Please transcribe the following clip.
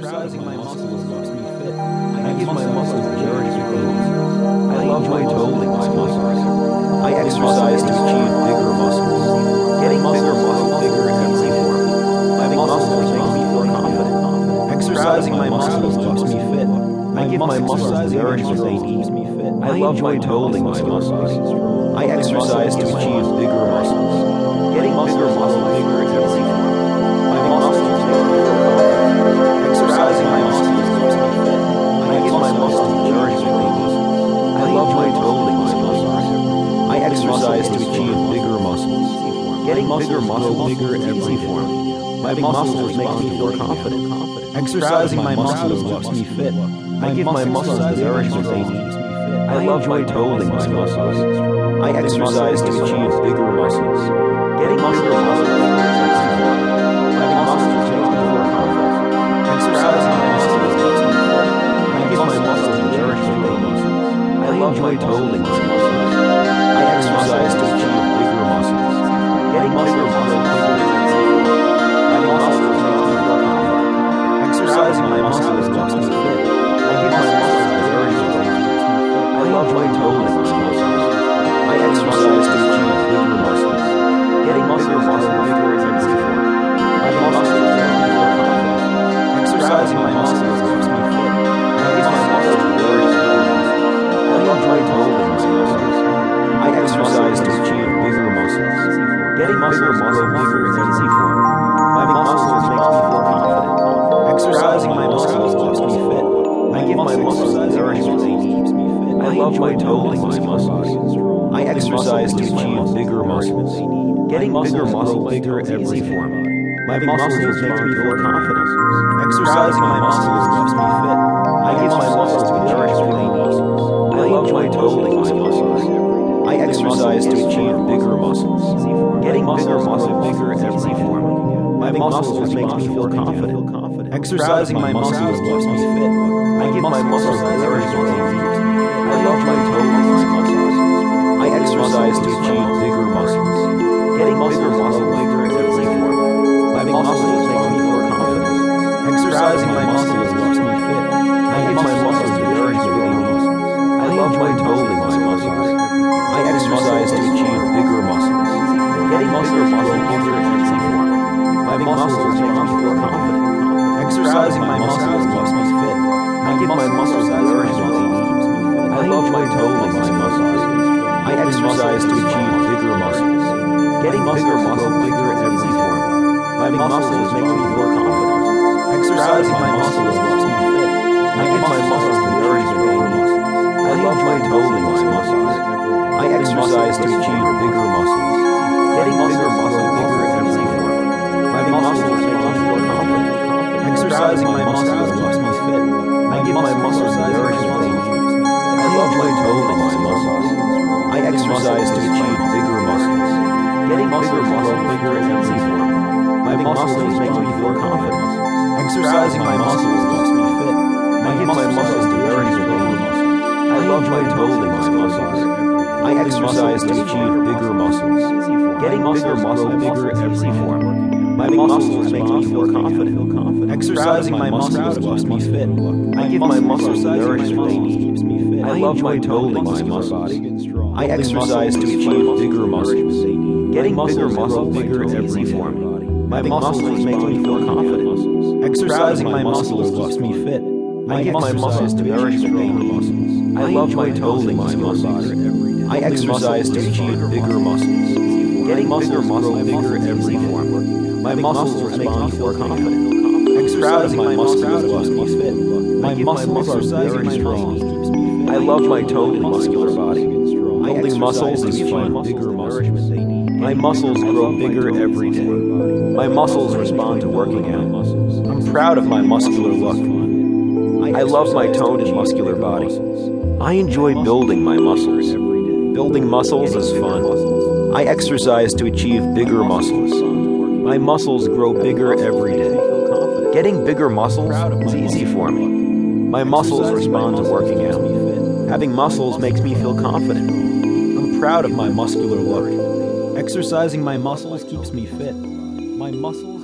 Exercising my muscles keeps me fit. I give my muscles the urge to grow. I love my building my muscles. I exercise to achieve bigger muscles. Getting bigger muscles bigger and easy for me. My muscles make me feel confident. Exercising my muscles keeps me fit. I give my muscles the urge they need. I love my building my muscles. I exercise to achieve bigger muscles. Getting bigger muscles bigger and Getting bigger muscles bigger easy for me. My muscles make me feel confident. Exercising my muscles keeps me fit. I give my muscles the nourishment they need. I love my building my muscles. I exercise to achieve bigger muscles. Getting bigger muscles bigger and easy for me. My muscles make me feel confident. Exercising my muscles keeps me fit. I give my muscles the nourishment they need. I love my building my muscles. Muscles bigger and easy for me. My muscles make me feel confident. Exercising my muscles keeps me fit. I give my muscles the nourishment they need. I love my building my muscles. I exercise to achieve bigger muscles. Getting bigger muscles bigger and easy for me. My muscles make me feel confident. Exercising my muscles keeps me fit. I give my muscles the nourishment they need. I love my building my muscles. I exercise to achieve bigger muscles. Getting bigger muscles bigger and easy for me. My muscles make me feel confident. Exercising my muscles keeps me fit. I give my muscles the nourishment my muscles they. I love my building my muscles. I exercise to achieve bigger muscles. Getting bigger muscles bigger and easy Bigger muscles bigger and me. My muscles make me feel confident. Exercising my muscles keeps me fit. I give my muscles the nourishment they need. I love my building my muscles. I exercise to achieve bigger muscles. Getting bigger muscles bigger and easy for me. My muscles make me feel confident. Exercising my muscles keeps me fit. I give my muscles the nourishment they need. I love my building my muscles. I exercise to achieve bigger muscles. Getting bigger muscles bigger and easy for me. My muscles make me feel confident. Exercising my muscles keeps me fit. I give my muscles the nourishment they need. I love my building my muscles. I exercise to achieve bigger muscles. Getting bigger muscles bigger and easy for me. My muscles make me feel confident. Exercising my muscles keeps me fit. My muscles are very strong. I love my total muscular body. Building muscles is fun. Bigger muscles. My muscles grow bigger every day. My muscles respond to working out. I'm proud of my muscular look. I love my toned and muscular body. I enjoy building my muscles. Building muscles is fun. I exercise to achieve bigger muscles. My muscles grow bigger every day. Getting bigger muscles is easy for me. My muscles respond to working out. Having muscles makes me feel confident. I'm proud of my muscular look. Exercising my muscles keeps me fit. My muscles